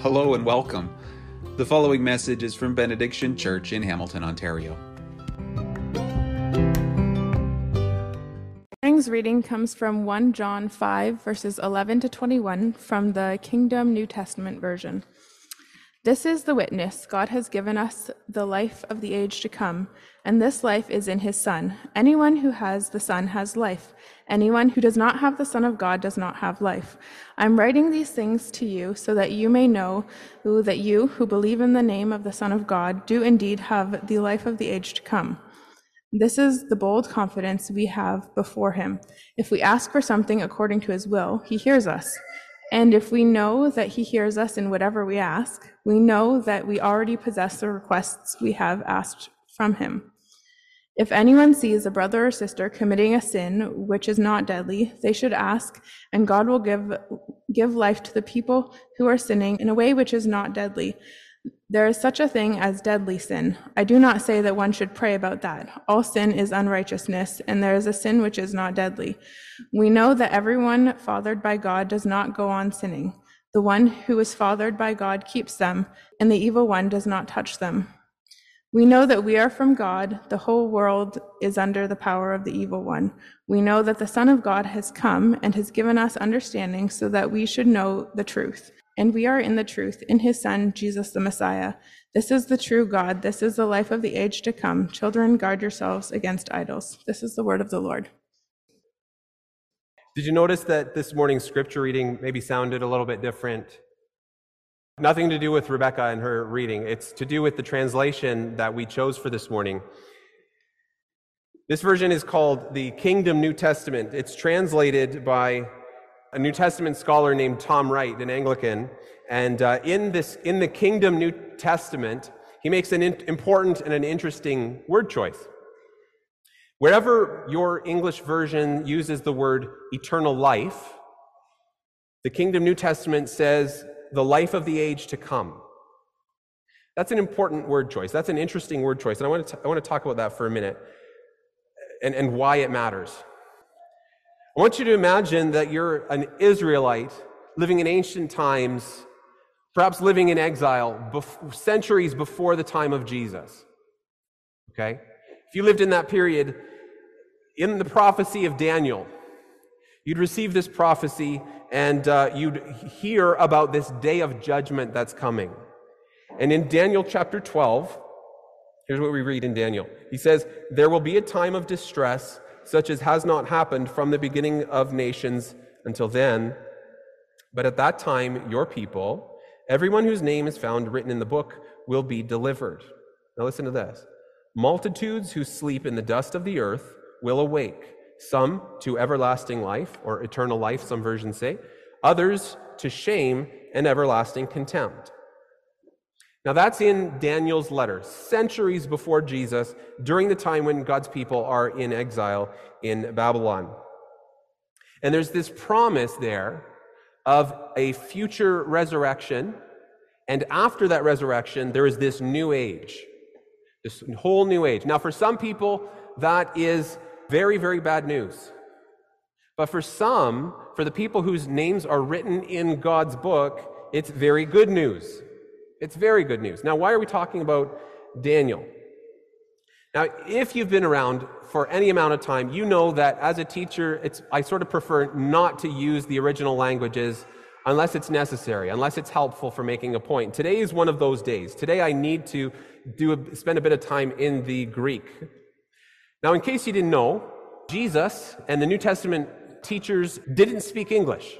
Hello and welcome. The following message is from Benediction Church in Hamilton, Ontario. Morning's reading comes from 1 John 5, verses 11 to 21 from the Kingdom New Testament version. This is the witness God has given us the life of the age to come, and this life is in his Son. Anyone who has the Son has life. Anyone who does not have the Son of God does not have life. I'm writing these things to you so that you may know that you, who believe in the name of the Son of God, do indeed have the life of the age to come. This is the bold confidence we have before him. If we ask for something according to his will, he hears us. And if we know that he hears us in whatever we ask, we know that we already possess the requests we have asked from him. If anyone sees a brother or sister committing a sin which is not deadly, they should ask, and God will give, give life to the people who are sinning in a way which is not deadly. There is such a thing as deadly sin. I do not say that one should pray about that. All sin is unrighteousness, and there is a sin which is not deadly. We know that everyone fathered by God does not go on sinning. The one who is fathered by God keeps them, and the evil one does not touch them. We know that we are from God. The whole world is under the power of the evil one. We know that the Son of God has come and has given us understanding so that we should know the truth and we are in the truth in his Son, Jesus the Messiah. This is the true God. This is the life of the age to come. Children, guard yourselves against idols. This is the word of the Lord. Did you notice that this morning's scripture reading maybe sounded a little bit different? Nothing to do with Rebecca and her reading. It's to do with the translation that we chose for this morning. This version is called the Kingdom New Testament. It's translated by a New Testament scholar named Tom Wright, an Anglican. And uh, in, this, in the Kingdom New Testament, he makes an in- important and an interesting word choice. Wherever your English version uses the word eternal life, the Kingdom New Testament says the life of the age to come. That's an important word choice. That's an interesting word choice. And I want to, t- I want to talk about that for a minute and, and why it matters. I want you to imagine that you're an Israelite living in ancient times, perhaps living in exile centuries before the time of Jesus. Okay? If you lived in that period, in the prophecy of Daniel, you'd receive this prophecy and uh, you'd hear about this day of judgment that's coming. And in Daniel chapter 12, here's what we read in Daniel. He says, There will be a time of distress such as has not happened from the beginning of nations until then. But at that time, your people, everyone whose name is found written in the book, will be delivered. Now listen to this. Multitudes who sleep in the dust of the earth will awake, some to everlasting life, or eternal life, some versions say, others to shame and everlasting contempt. Now, that's in Daniel's letter, centuries before Jesus, during the time when God's people are in exile in Babylon. And there's this promise there of a future resurrection. And after that resurrection, there is this new age, this whole new age. Now, for some people, that is very, very bad news. But for some, for the people whose names are written in God's book, it's very good news. It's very good news. Now, why are we talking about Daniel? Now, if you've been around for any amount of time, you know that as a teacher, it's, I sort of prefer not to use the original languages unless it's necessary, unless it's helpful for making a point. Today is one of those days. Today I need to do a, spend a bit of time in the Greek. Now, in case you didn't know, Jesus and the New Testament teachers didn't speak English.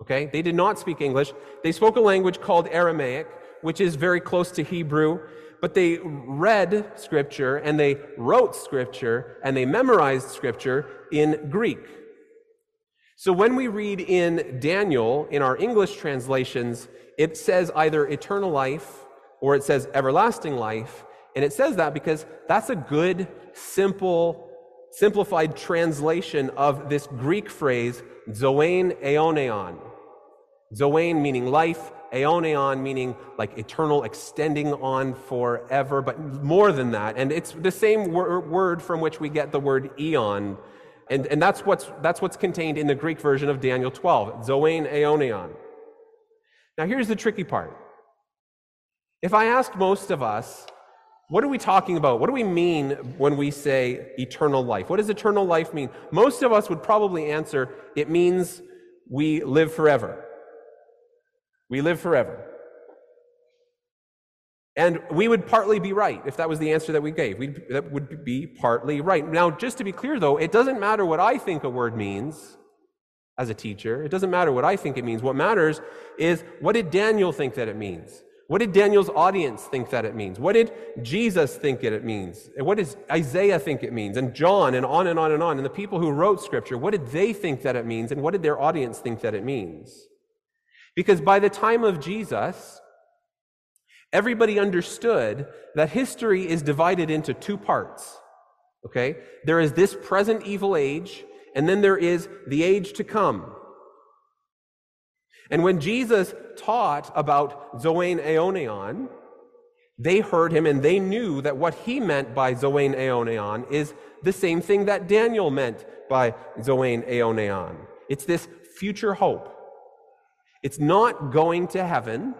Okay? They did not speak English. They spoke a language called Aramaic, which is very close to Hebrew, but they read Scripture and they wrote Scripture and they memorized Scripture in Greek. So when we read in Daniel, in our English translations, it says either eternal life or it says everlasting life. And it says that because that's a good, simple, simplified translation of this Greek phrase, zoein aeoneon. Zoein meaning life, aeoneon meaning like eternal, extending on forever, but more than that. And it's the same wor- word from which we get the word eon. And, and that's, what's, that's what's contained in the Greek version of Daniel 12, zoein aeoneon. Now, here's the tricky part. If I asked most of us, what are we talking about? What do we mean when we say eternal life? What does eternal life mean? Most of us would probably answer it means we live forever. We live forever. And we would partly be right if that was the answer that we gave. We'd, that would be partly right. Now, just to be clear though, it doesn't matter what I think a word means as a teacher. It doesn't matter what I think it means. What matters is what did Daniel think that it means? What did Daniel's audience think that it means? What did Jesus think that it means? And what does Isaiah think it means? And John, and on and on and on. And the people who wrote scripture, what did they think that it means? And what did their audience think that it means? Because by the time of Jesus, everybody understood that history is divided into two parts. Okay? There is this present evil age, and then there is the age to come. And when Jesus taught about Zoan Aeonion, they heard him and they knew that what he meant by Zoan Aeonion is the same thing that Daniel meant by Zoan Aeonion. It's this future hope. It's not going to heaven,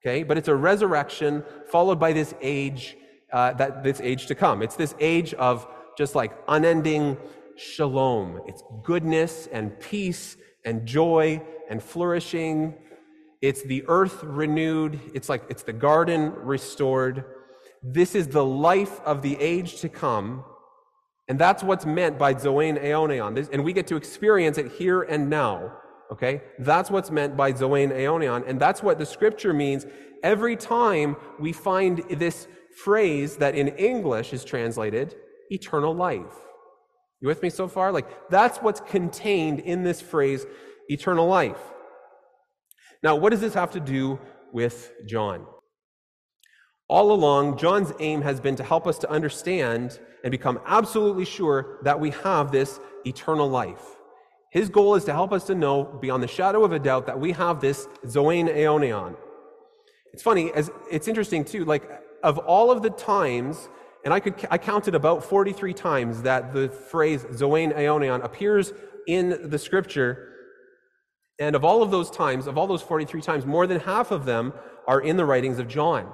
okay, but it's a resurrection followed by this age, uh, that this age to come. It's this age of just like unending shalom. It's goodness and peace and joy and flourishing. It's the earth renewed. It's like it's the garden restored. This is the life of the age to come. And that's what's meant by Zoan Aeonion. And we get to experience it here and now. Okay? That's what's meant by Zoan Aeonion. And that's what the scripture means every time we find this phrase that in English is translated eternal life. You with me so far? Like, that's what's contained in this phrase, eternal life. Now, what does this have to do with John? All along, John's aim has been to help us to understand and become absolutely sure that we have this eternal life. His goal is to help us to know, beyond the shadow of a doubt, that we have this Zoan Aeonion. It's funny, as it's interesting too, like of all of the times, and I could I counted about 43 times that the phrase Zoan Aeonion appears in the scripture. And of all of those times, of all those 43 times, more than half of them are in the writings of John.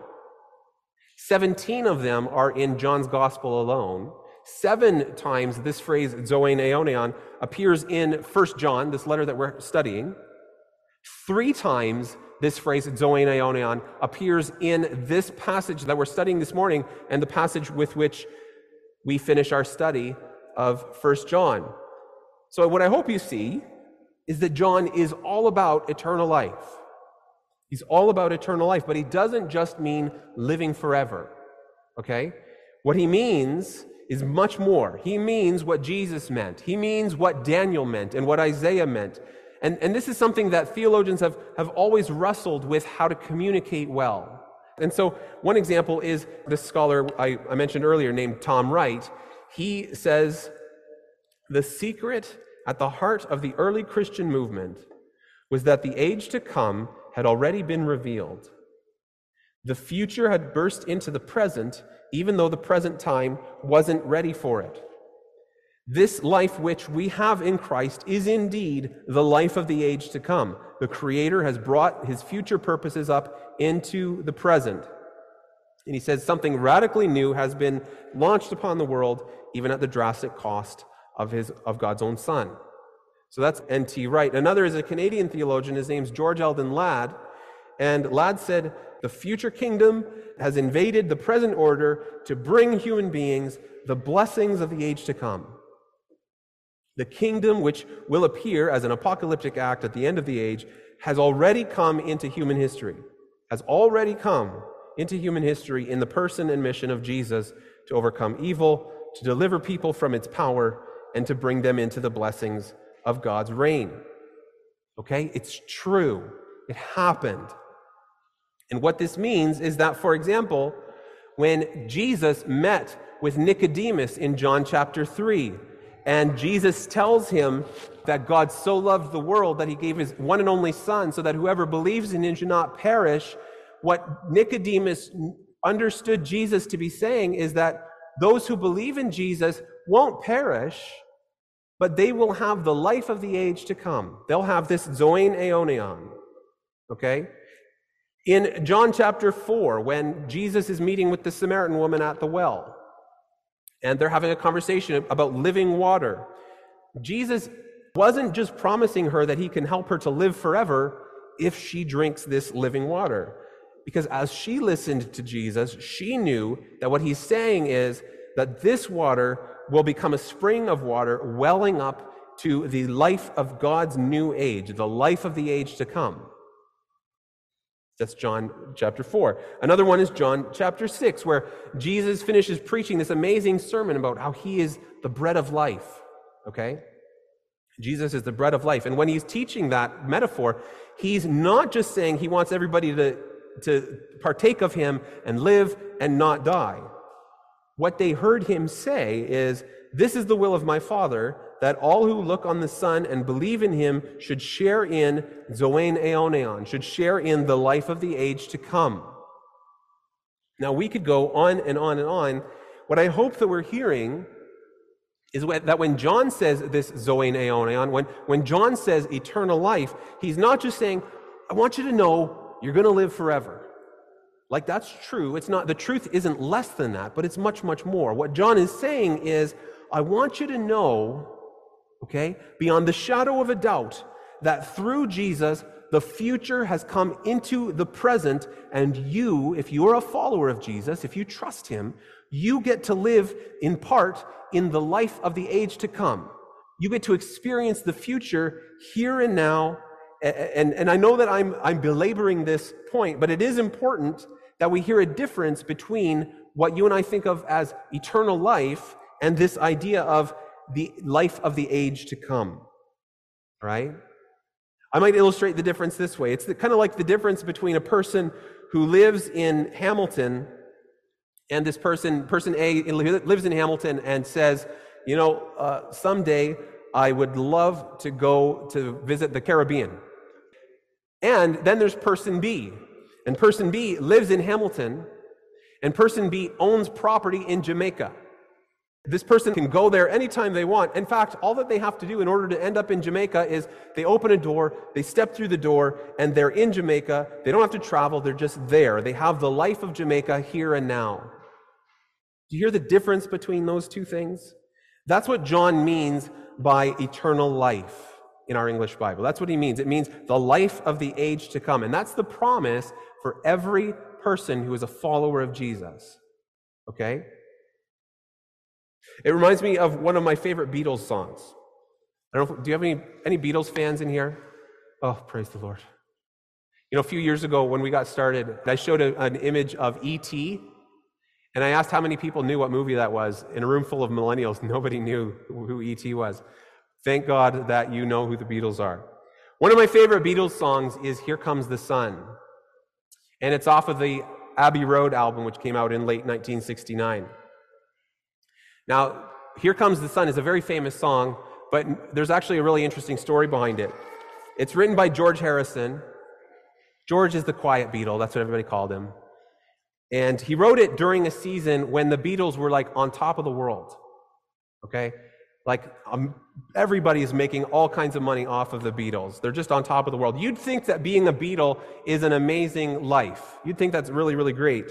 17 of them are in John's gospel alone. Seven times this phrase, Zoan Aeonion, appears in 1 John, this letter that we're studying. Three times this phrase, Zoan Aeonion, appears in this passage that we're studying this morning and the passage with which we finish our study of 1 John. So, what I hope you see is that John is all about eternal life. He's all about eternal life, but he doesn't just mean living forever. Okay? What he means is much more. He means what Jesus meant. He means what Daniel meant and what Isaiah meant. And, and this is something that theologians have, have always wrestled with how to communicate well. And so, one example is this scholar I, I mentioned earlier named Tom Wright. He says, The secret at the heart of the early Christian movement was that the age to come had already been revealed. The future had burst into the present, even though the present time wasn't ready for it. This life which we have in Christ is indeed the life of the age to come. The Creator has brought his future purposes up into the present. And he says something radically new has been launched upon the world, even at the drastic cost of, his, of God's own Son. So that's N.T. Wright. Another is a Canadian theologian. His name's George Eldon Ladd. And Ladd said, The future kingdom has invaded the present order to bring human beings the blessings of the age to come. The kingdom, which will appear as an apocalyptic act at the end of the age, has already come into human history, has already come into human history in the person and mission of Jesus to overcome evil, to deliver people from its power, and to bring them into the blessings of God's reign. Okay? It's true. It happened. And what this means is that, for example, when Jesus met with Nicodemus in John chapter 3, and Jesus tells him that God so loved the world that he gave his one and only Son so that whoever believes in him should not perish, what Nicodemus understood Jesus to be saying is that those who believe in Jesus won't perish, but they will have the life of the age to come. They'll have this Zoin Aeonion. Okay? In John chapter 4, when Jesus is meeting with the Samaritan woman at the well, and they're having a conversation about living water, Jesus wasn't just promising her that he can help her to live forever if she drinks this living water. Because as she listened to Jesus, she knew that what he's saying is that this water will become a spring of water welling up to the life of God's new age, the life of the age to come. That's John chapter 4. Another one is John chapter 6, where Jesus finishes preaching this amazing sermon about how he is the bread of life. Okay? Jesus is the bread of life. And when he's teaching that metaphor, he's not just saying he wants everybody to, to partake of him and live and not die. What they heard him say is, This is the will of my Father, that all who look on the Son and believe in him should share in Zoen Aeoneon, should share in the life of the age to come. Now, we could go on and on and on. What I hope that we're hearing is that when John says this Zoen Aeoneon, when, when John says eternal life, he's not just saying, I want you to know you're going to live forever. Like that's true. It's not, the truth isn't less than that, but it's much, much more. What John is saying is, I want you to know, okay, beyond the shadow of a doubt, that through Jesus, the future has come into the present, and you, if you are a follower of Jesus, if you trust him, you get to live in part in the life of the age to come. You get to experience the future here and now. And, and I know that I'm, I'm belaboring this point, but it is important that we hear a difference between what you and I think of as eternal life and this idea of the life of the age to come. Right? I might illustrate the difference this way. It's the, kind of like the difference between a person who lives in Hamilton and this person, person A, lives in Hamilton and says, you know, uh, someday I would love to go to visit the Caribbean. And then there's person B. And person B lives in Hamilton, and person B owns property in Jamaica. This person can go there anytime they want. In fact, all that they have to do in order to end up in Jamaica is they open a door, they step through the door, and they're in Jamaica. They don't have to travel, they're just there. They have the life of Jamaica here and now. Do you hear the difference between those two things? That's what John means by eternal life in our English Bible. That's what he means. It means the life of the age to come. And that's the promise for every person who is a follower of Jesus. Okay? It reminds me of one of my favorite Beatles songs. I don't know, do you have any, any Beatles fans in here? Oh, praise the Lord. You know, a few years ago when we got started, I showed a, an image of E.T. And I asked how many people knew what movie that was. In a room full of millennials, nobody knew who E.T. was. Thank God that you know who the Beatles are. One of my favorite Beatles songs is Here Comes the Sun. And it's off of the Abbey Road album, which came out in late 1969. Now, Here Comes the Sun is a very famous song, but there's actually a really interesting story behind it. It's written by George Harrison. George is the quiet Beatle, that's what everybody called him. And he wrote it during a season when the Beatles were like on top of the world. Okay? Like um, everybody is making all kinds of money off of the Beatles. They're just on top of the world. You'd think that being a Beatle is an amazing life. You'd think that's really, really great.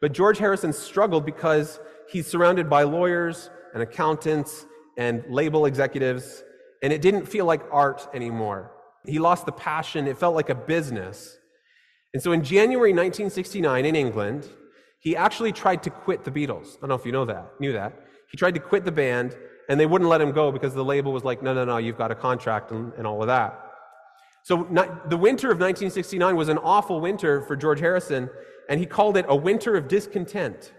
But George Harrison struggled because he's surrounded by lawyers and accountants and label executives, and it didn't feel like art anymore. He lost the passion, it felt like a business. And so in January 1969 in England, he actually tried to quit the Beatles. I don't know if you know that, knew that. He tried to quit the band, and they wouldn't let him go because the label was like, no, no, no, you've got a contract and, and all of that. So not, the winter of 1969 was an awful winter for George Harrison, and he called it a winter of discontent.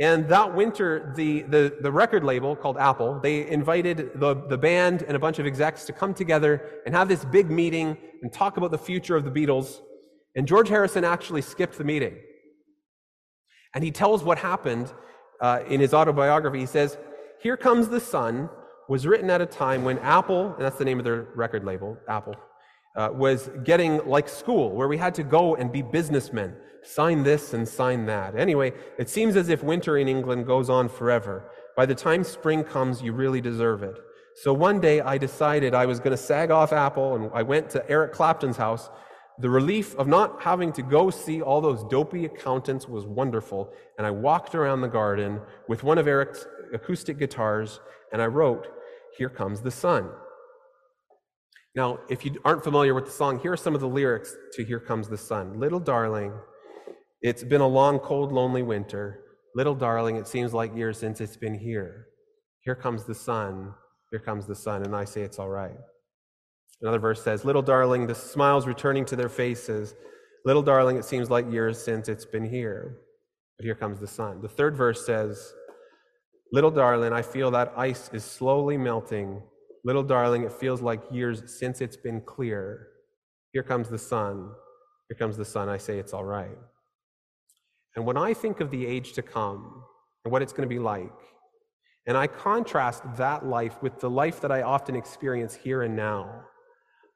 And that winter, the, the, the record label called Apple, they invited the, the band and a bunch of execs to come together and have this big meeting and talk about the future of the Beatles. And George Harrison actually skipped the meeting. And he tells what happened uh, in his autobiography. He says, Here Comes the Sun was written at a time when Apple, and that's the name of their record label, Apple, uh, was getting like school, where we had to go and be businessmen, sign this and sign that. Anyway, it seems as if winter in England goes on forever. By the time spring comes, you really deserve it. So one day I decided I was going to sag off Apple, and I went to Eric Clapton's house The relief of not having to go see all those dopey accountants was wonderful, and I walked around the garden with one of Eric's acoustic guitars and I wrote, Here Comes the Sun. Now, if you aren't familiar with the song, here are some of the lyrics to Here Comes the Sun. Little darling, it's been a long, cold, lonely winter. Little darling, it seems like years since it's been here. Here comes the sun. Here comes the sun. And I say it's all right. Another verse says, Little darling, the smiles returning to their faces. Little darling, it seems like years since it's been here. But here comes the sun. The third verse says, Little darling, I feel that ice is slowly melting. Little darling, it feels like years since it's been clear. Here comes the sun. Here comes the sun. I say it's all right. And when I think of the age to come and what it's going to be like, and I contrast that life with the life that I often experience here and now,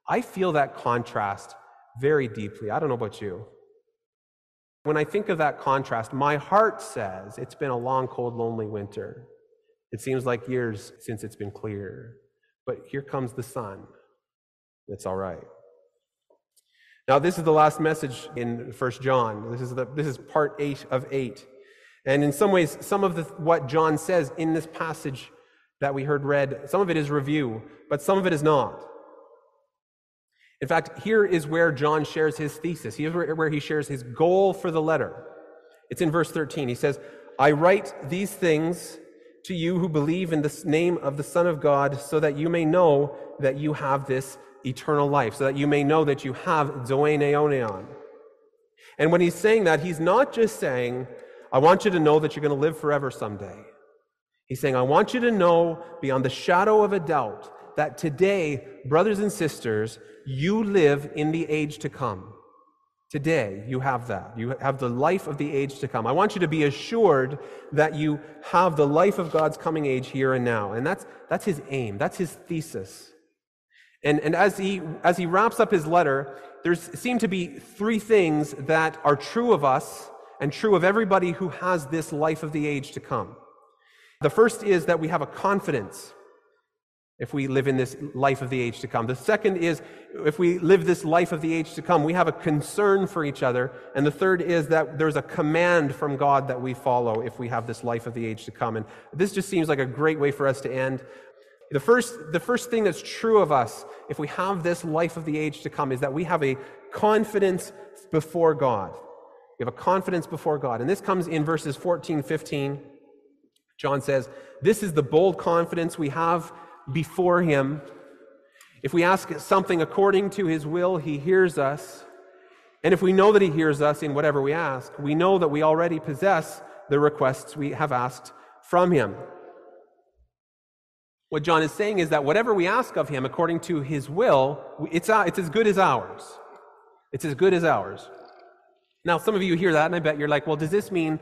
I feel that contrast very deeply. I don't know about you. When I think of that contrast, my heart says it's been a long, cold, lonely winter. It seems like years since it's been clear. But here comes the sun. It's all right. Now, this is the last message in First John. This is, the, this is part 8 of 8. And in some ways, some of the, what John says in this passage that we heard read, some of it is review, but some of it is not. In fact, here is where John shares his thesis. Here's where he shares his goal for the letter. It's in verse 13. He says, I write these things to you who believe in the name of the Son of God, so that you may know that you have this eternal life, so that you may know that you have Zoe Neoneon. And when he's saying that, he's not just saying, I want you to know that you're going to live forever someday. He's saying, I want you to know beyond the shadow of a doubt that today, brothers and sisters, you live in the age to come. Today, you have that. You have the life of the age to come. I want you to be assured that you have the life of God's coming age here and now. And that's, that's his aim, that's his thesis. And, and as, he, as he wraps up his letter, there seem to be three things that are true of us and true of everybody who has this life of the age to come. The first is that we have a confidence if we live in this life of the age to come. The second is if we live this life of the age to come, we have a concern for each other. And the third is that there's a command from God that we follow if we have this life of the age to come. And this just seems like a great way for us to end. The first, the first thing that's true of us if we have this life of the age to come is that we have a confidence before God. We have a confidence before God. And this comes in verses 14, 15. John says, This is the bold confidence we have before Him. If we ask something according to His will, He hears us. And if we know that He hears us in whatever we ask, we know that we already possess the requests we have asked from Him. What John is saying is that whatever we ask of Him according to His will, it's, uh, it's as good as ours. It's as good as ours. Now, some of you hear that, and I bet you're like, well, does this mean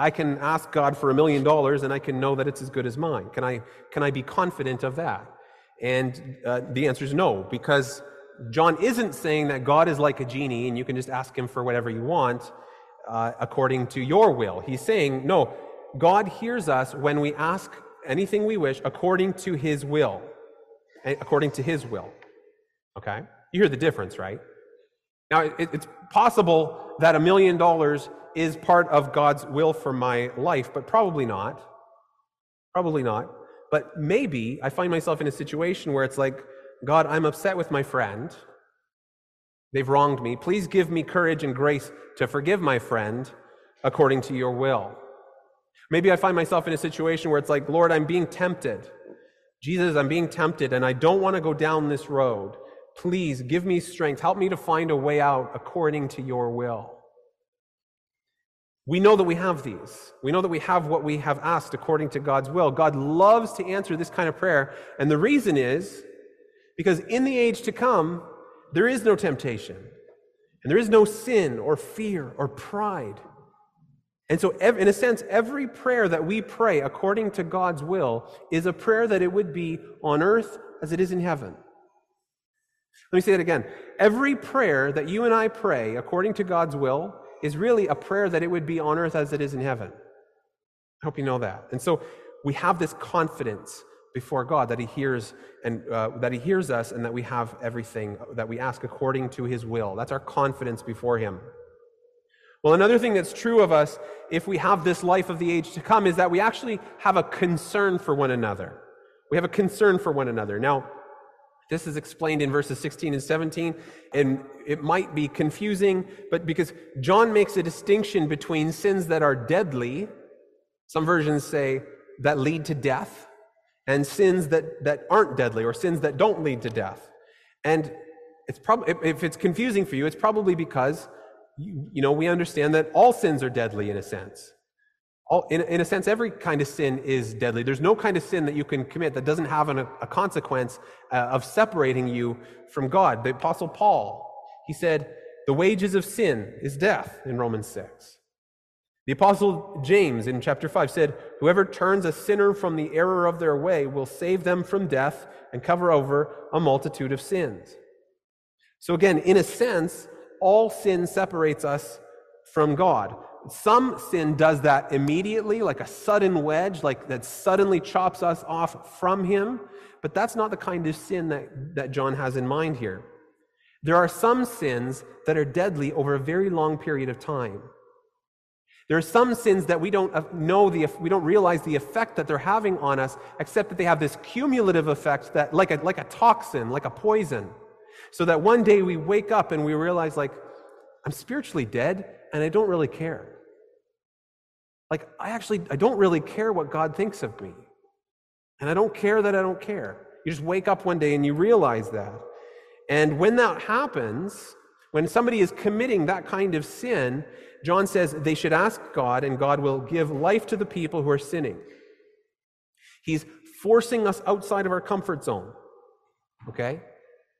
I can ask God for a million dollars and I can know that it's as good as mine? Can I, can I be confident of that? And uh, the answer is no, because John isn't saying that God is like a genie and you can just ask him for whatever you want uh, according to your will. He's saying, no, God hears us when we ask anything we wish according to his will. Eh, according to his will. Okay? You hear the difference, right? Now, it, it's possible that a million dollars is part of God's will for my life, but probably not. Probably not. But maybe I find myself in a situation where it's like, God, I'm upset with my friend. They've wronged me. Please give me courage and grace to forgive my friend according to your will. Maybe I find myself in a situation where it's like, Lord, I'm being tempted. Jesus, I'm being tempted and I don't want to go down this road. Please give me strength. Help me to find a way out according to your will. We know that we have these. We know that we have what we have asked according to God's will. God loves to answer this kind of prayer. And the reason is because in the age to come, there is no temptation, and there is no sin or fear or pride. And so, in a sense, every prayer that we pray according to God's will is a prayer that it would be on earth as it is in heaven. Let me say that again. Every prayer that you and I pray according to God's will is really a prayer that it would be on earth as it is in heaven. I hope you know that. And so we have this confidence before God, that He hears and uh, that He hears us, and that we have everything that we ask according to His will. That's our confidence before Him. Well, another thing that's true of us if we have this life of the age to come is that we actually have a concern for one another. We have a concern for one another. Now, this is explained in verses 16 and 17, and it might be confusing, but because John makes a distinction between sins that are deadly, some versions say that lead to death, and sins that, that aren't deadly or sins that don't lead to death. And it's probably if it's confusing for you, it's probably because you, you know we understand that all sins are deadly in a sense. All, in, in a sense, every kind of sin is deadly. There's no kind of sin that you can commit that doesn't have an, a consequence uh, of separating you from God. The Apostle Paul, he said, the wages of sin is death in Romans 6. The Apostle James in chapter 5 said, Whoever turns a sinner from the error of their way will save them from death and cover over a multitude of sins. So, again, in a sense, all sin separates us from God. Some sin does that immediately, like a sudden wedge, like that suddenly chops us off from Him. But that's not the kind of sin that, that John has in mind here. There are some sins that are deadly over a very long period of time. There are some sins that we don't uh, know the, we don't realize the effect that they're having on us, except that they have this cumulative effect that, like a, like a toxin, like a poison. So that one day we wake up and we realize, like, I'm spiritually dead and I don't really care. Like, I actually, I don't really care what God thinks of me. And I don't care that I don't care. You just wake up one day and you realize that. And when that happens, when somebody is committing that kind of sin, John says they should ask God, and God will give life to the people who are sinning. He's forcing us outside of our comfort zone. Okay?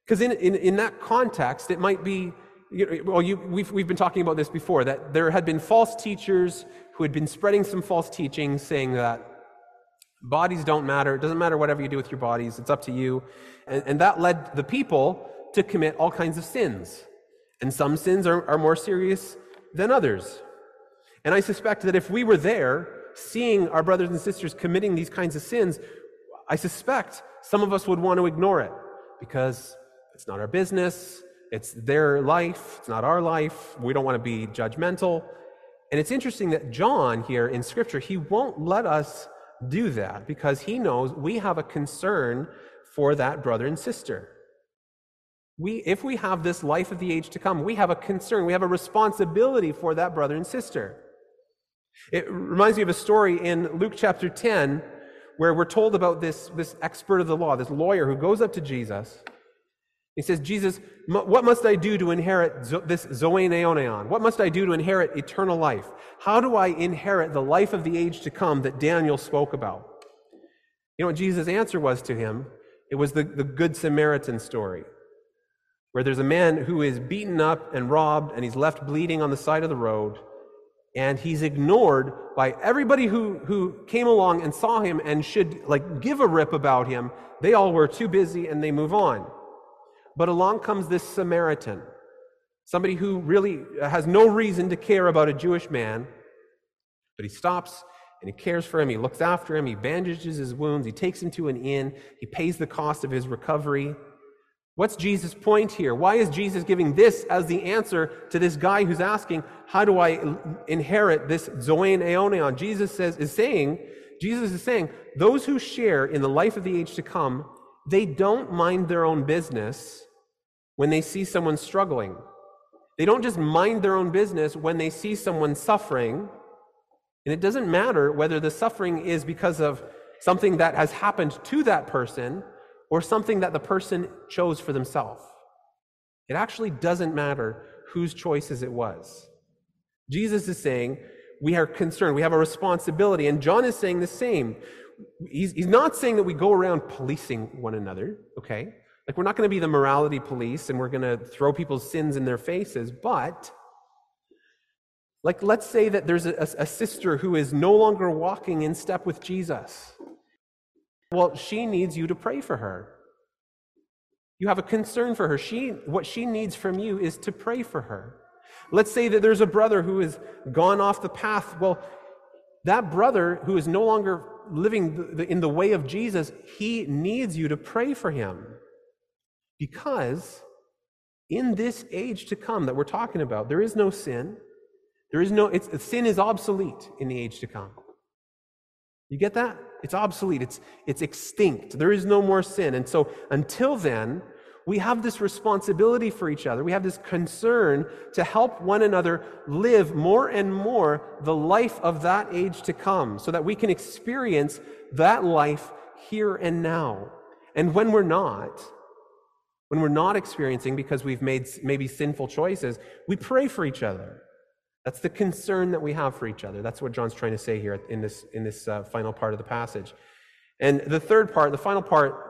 Because in, in, in that context, it might be, well, you, we've, we've been talking about this before, that there had been false teachers who had been spreading some false teaching saying that bodies don't matter, it doesn't matter whatever you do with your bodies, it's up to you. And, and that led the people to commit all kinds of sins. And some sins are, are more serious than others. And I suspect that if we were there, seeing our brothers and sisters committing these kinds of sins, I suspect some of us would want to ignore it because it's not our business, it's their life, it's not our life, we don't want to be judgmental. And it's interesting that John here in Scripture, he won't let us do that because he knows we have a concern for that brother and sister. We, if we have this life of the age to come, we have a concern, we have a responsibility for that brother and sister. It reminds me of a story in Luke chapter 10 where we're told about this, this expert of the law, this lawyer who goes up to Jesus. He says, Jesus, what must I do to inherit this Zoe Neoneon? What must I do to inherit eternal life? How do I inherit the life of the age to come that Daniel spoke about? You know what Jesus' answer was to him? It was the, the Good Samaritan story where there's a man who is beaten up and robbed and he's left bleeding on the side of the road and he's ignored by everybody who, who came along and saw him and should like give a rip about him they all were too busy and they move on but along comes this samaritan somebody who really has no reason to care about a jewish man but he stops and he cares for him. He looks after him. He bandages his wounds. He takes him to an inn. He pays the cost of his recovery. What's Jesus' point here? Why is Jesus giving this as the answer to this guy who's asking, How do I inherit this Zoan Aeonion? Jesus says, is saying, Jesus is saying, those who share in the life of the age to come, they don't mind their own business when they see someone struggling. They don't just mind their own business when they see someone suffering. And it doesn't matter whether the suffering is because of something that has happened to that person or something that the person chose for themselves. It actually doesn't matter whose choices it was. Jesus is saying we are concerned, we have a responsibility, and John is saying the same. He's, he's not saying that we go around policing one another, okay? Like, we're not going to be the morality police and we're going to throw people's sins in their faces, but like, let's say that there's a, a, sister who is no longer walking in step with Jesus. Well, she needs you to pray for her. You have a concern for her. She, what she needs from you is to pray for her. Let's say that there's a brother who has gone off the path. Well, that brother who is no longer living in the way of Jesus, he needs you to pray for him. Because in this age to come that we're talking about, there is no sin. There is no, it's, sin is obsolete in the age to come. You get that? It's obsolete. It's, it's extinct. There is no more sin. And so until then, we have this responsibility for each other. We have this concern to help one another live more and more the life of that age to come so that we can experience that life here and now. And when we're not, when we're not experiencing because we've made maybe sinful choices, we pray for each other. That's the concern that we have for each other. That's what John's trying to say here in this, in this uh, final part of the passage. And the third part, the final part,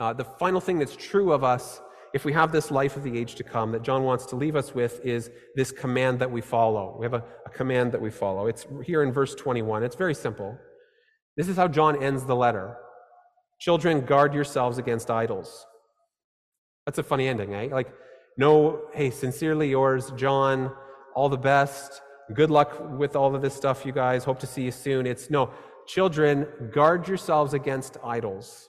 uh, the final thing that's true of us if we have this life of the age to come that John wants to leave us with is this command that we follow. We have a, a command that we follow. It's here in verse 21. It's very simple. This is how John ends the letter Children, guard yourselves against idols. That's a funny ending, eh? Like, no, hey, sincerely yours, John, all the best. Good luck with all of this stuff, you guys. Hope to see you soon. It's no, children, guard yourselves against idols.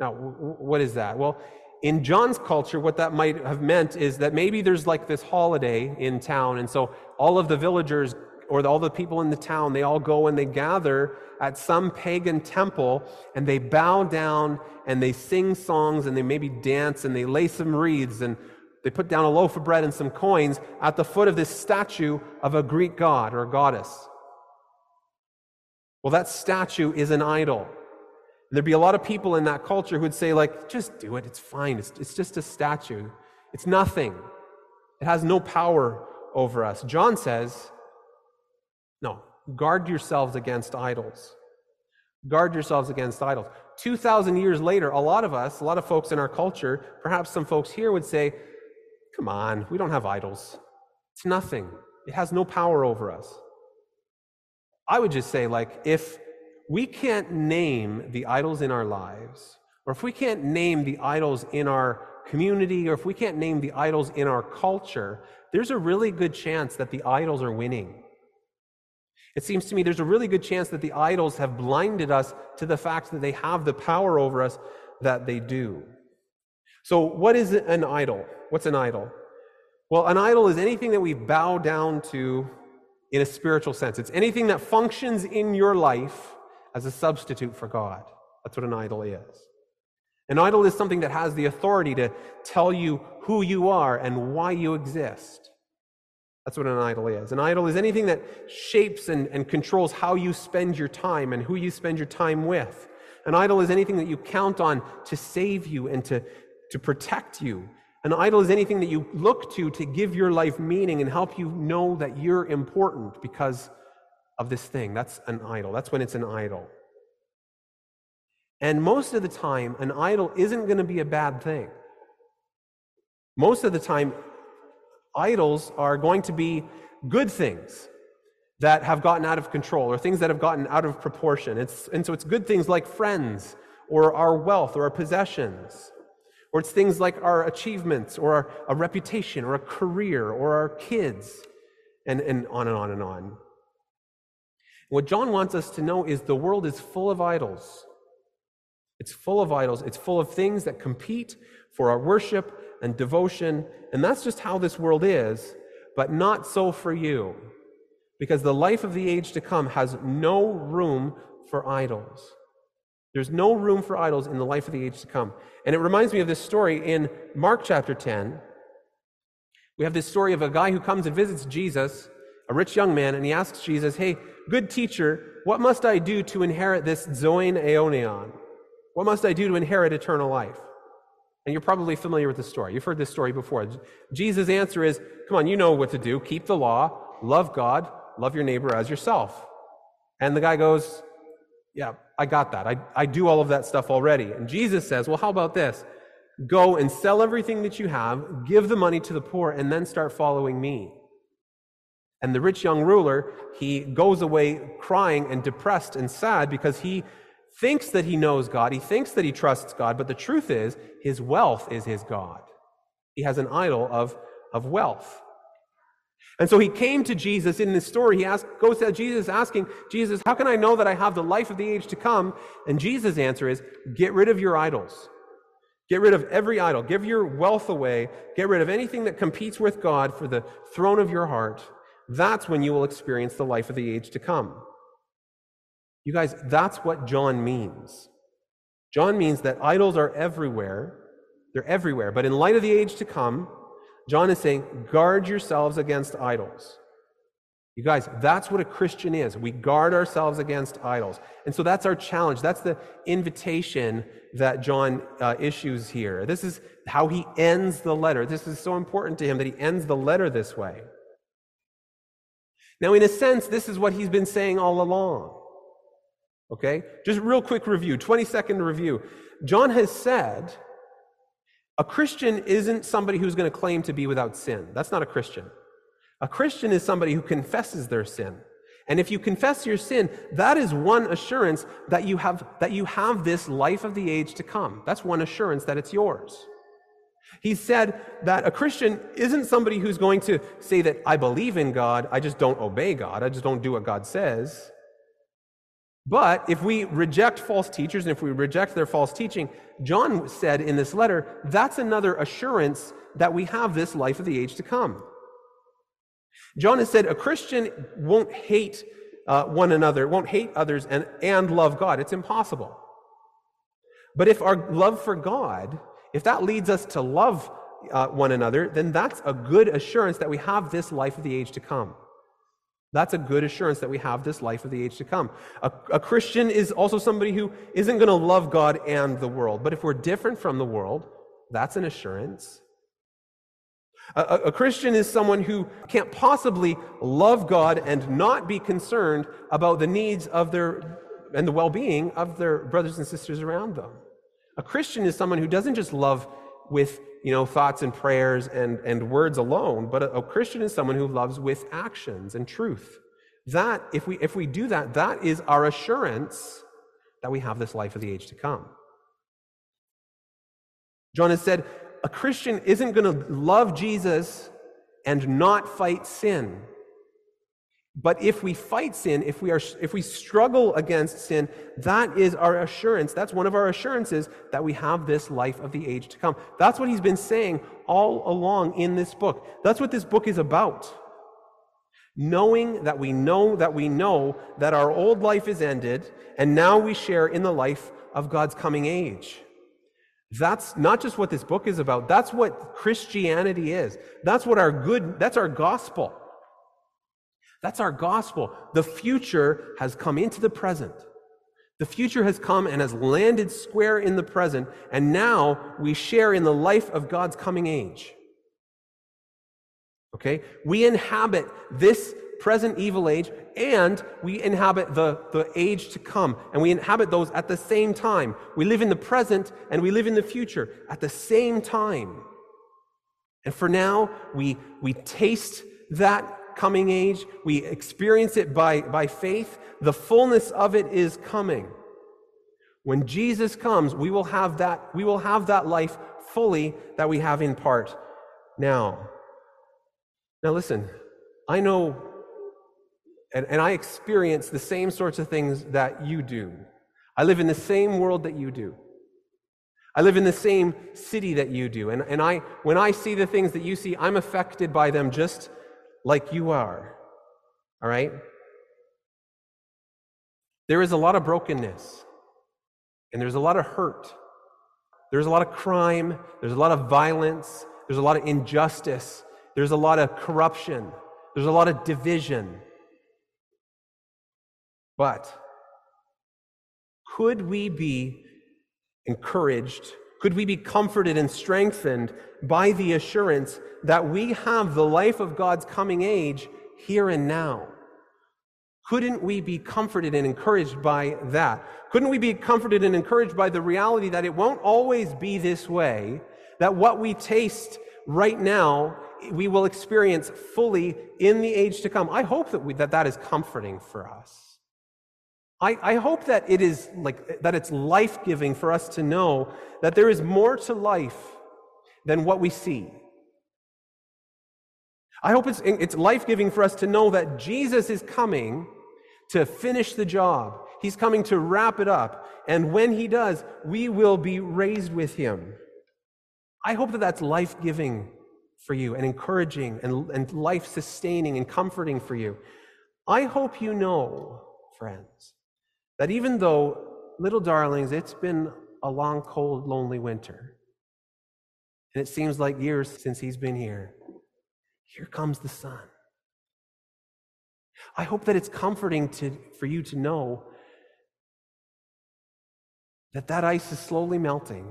Now, what is that? Well, in John's culture, what that might have meant is that maybe there's like this holiday in town, and so all of the villagers or all the people in the town, they all go and they gather at some pagan temple and they bow down and they sing songs and they maybe dance and they lay some wreaths and they put down a loaf of bread and some coins at the foot of this statue of a Greek god or a goddess. Well, that statue is an idol. There'd be a lot of people in that culture who would say, like, just do it, it's fine, it's, it's just a statue, it's nothing, it has no power over us. John says, no, guard yourselves against idols. Guard yourselves against idols. 2,000 years later, a lot of us, a lot of folks in our culture, perhaps some folks here would say, come on, we don't have idols. It's nothing, it has no power over us. I would just say, like, if we can't name the idols in our lives, or if we can't name the idols in our community, or if we can't name the idols in our culture, there's a really good chance that the idols are winning. It seems to me there's a really good chance that the idols have blinded us to the fact that they have the power over us that they do. So, what is an idol? What's an idol? Well, an idol is anything that we bow down to in a spiritual sense. It's anything that functions in your life as a substitute for God. That's what an idol is. An idol is something that has the authority to tell you who you are and why you exist. That's what an idol is. An idol is anything that shapes and, and controls how you spend your time and who you spend your time with. An idol is anything that you count on to save you and to, to protect you. An idol is anything that you look to to give your life meaning and help you know that you're important because of this thing. That's an idol. That's when it's an idol. And most of the time, an idol isn't going to be a bad thing. Most of the time, idols are going to be good things that have gotten out of control or things that have gotten out of proportion. It's, and so it's good things like friends or our wealth or our possessions. Or it's things like our achievements or our, a reputation or a career or our kids and, and on and on and on. What John wants us to know is the world is full of idols. It's full of idols. It's full of things that compete for our worship and devotion. And that's just how this world is, but not so for you. Because the life of the age to come has no room for idols. There's no room for idols in the life of the age to come. And it reminds me of this story in Mark chapter 10. We have this story of a guy who comes and visits Jesus, a rich young man, and he asks Jesus, Hey, Good teacher, what must I do to inherit this Zoin Aeonion? What must I do to inherit eternal life? And you're probably familiar with the story. You've heard this story before. Jesus' answer is, Come on, you know what to do. Keep the law, love God, love your neighbor as yourself. And the guy goes, Yeah, I got that. I, I do all of that stuff already. And Jesus says, Well, how about this? Go and sell everything that you have, give the money to the poor, and then start following me. And the rich young ruler, he goes away crying and depressed and sad because he thinks that he knows God, he thinks that he trusts God, but the truth is, his wealth is his God. He has an idol of, of wealth. And so he came to Jesus in this story. He asked, goes to Jesus asking, Jesus, how can I know that I have the life of the age to come? And Jesus' answer is, get rid of your idols. Get rid of every idol. Give your wealth away. Get rid of anything that competes with God for the throne of your heart. That's when you will experience the life of the age to come. You guys, that's what John means. John means that idols are everywhere. They're everywhere. But in light of the age to come, John is saying, guard yourselves against idols. You guys, that's what a Christian is. We guard ourselves against idols. And so that's our challenge. That's the invitation that John uh, issues here. This is how he ends the letter. This is so important to him that he ends the letter this way. Now, in a sense, this is what he's been saying all along. Okay? Just real quick review, 20 second review. John has said a Christian isn't somebody who's going to claim to be without sin. That's not a Christian. A Christian is somebody who confesses their sin. And if you confess your sin, that is one assurance that you have, that you have this life of the age to come. That's one assurance that it's yours. He said that a Christian isn't somebody who's going to say that I believe in God, I just don't obey God, I just don't do what God says. But if we reject false teachers and if we reject their false teaching, John said in this letter, that's another assurance that we have this life of the age to come. John has said a Christian won't hate uh, one another, won't hate others, and, and love God. It's impossible. But if our love for God, if that leads us to love uh, one another, then that's a good assurance that we have this life of the age to come. That's a good assurance that we have this life of the age to come. A, a Christian is also somebody who isn't going to love God and the world. But if we're different from the world, that's an assurance. A, a, a Christian is someone who can't possibly love God and not be concerned about the needs of their and the well being of their brothers and sisters around them. A Christian is someone who doesn't just love with you know, thoughts and prayers and, and words alone, but a, a Christian is someone who loves with actions and truth. That, if we, if we do that, that is our assurance that we have this life of the age to come. John has said, a Christian isn't going to love Jesus and not fight sin. But if we fight sin, if we, are, if we struggle against sin, that is our assurance. That's one of our assurances that we have this life of the age to come. That's what he's been saying all along in this book. That's what this book is about. Knowing that we know that we know that our old life is ended, and now we share in the life of God's coming age. That's not just what this book is about. That's what Christianity is. That's what our good, that's our gospel. That's our gospel. The future has come into the present. The future has come and has landed square in the present, and now we share in the life of God's coming age. Okay? We inhabit this present evil age, and we inhabit the, the age to come, and we inhabit those at the same time. We live in the present and we live in the future at the same time. And for now, we, we taste that coming age. We experience it by, by faith. The fullness of it is coming. When Jesus comes, we will have that, we will have that life fully that we have in part now. Now listen, I know and, and I experience the same sorts of things that you do. I live in the same world that you do. I live in the same city that you do. And, and I, when I see the things that you see, I'm affected by them just like you are. All right? There is a lot of brokenness, and there's a lot of hurt. There's a lot of crime, there's a lot of violence, there's a lot of injustice, there's a lot of corruption, there's a lot of division. But could we be encouraged could we be comforted and strengthened by the assurance that we have the life of God's coming age here and now? Couldn't we be comforted and encouraged by that? Couldn't we be comforted and encouraged by the reality that it won't always be this way, that what we taste right now, we will experience fully in the age to come? I hope that we, that, that is comforting for us. I, I hope that it is like that it's life-giving for us to know that there is more to life than what we see. I hope it's, it's life giving for us to know that Jesus is coming to finish the job. He's coming to wrap it up. And when he does, we will be raised with him. I hope that that's life giving for you and encouraging and, and life sustaining and comforting for you. I hope you know, friends, that even though, little darlings, it's been a long, cold, lonely winter, and it seems like years since he's been here, here comes the sun. I hope that it's comforting to, for you to know that that ice is slowly melting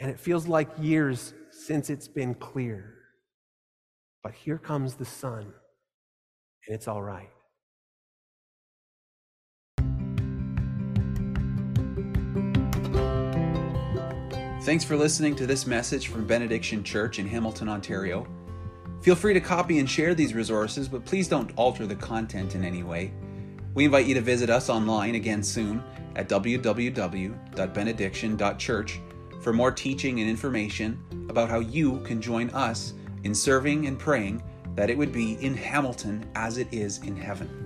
and it feels like years since it's been clear. But here comes the sun and it's all right. Thanks for listening to this message from Benediction Church in Hamilton, Ontario. Feel free to copy and share these resources, but please don't alter the content in any way. We invite you to visit us online again soon at www.benediction.church for more teaching and information about how you can join us in serving and praying that it would be in Hamilton as it is in heaven.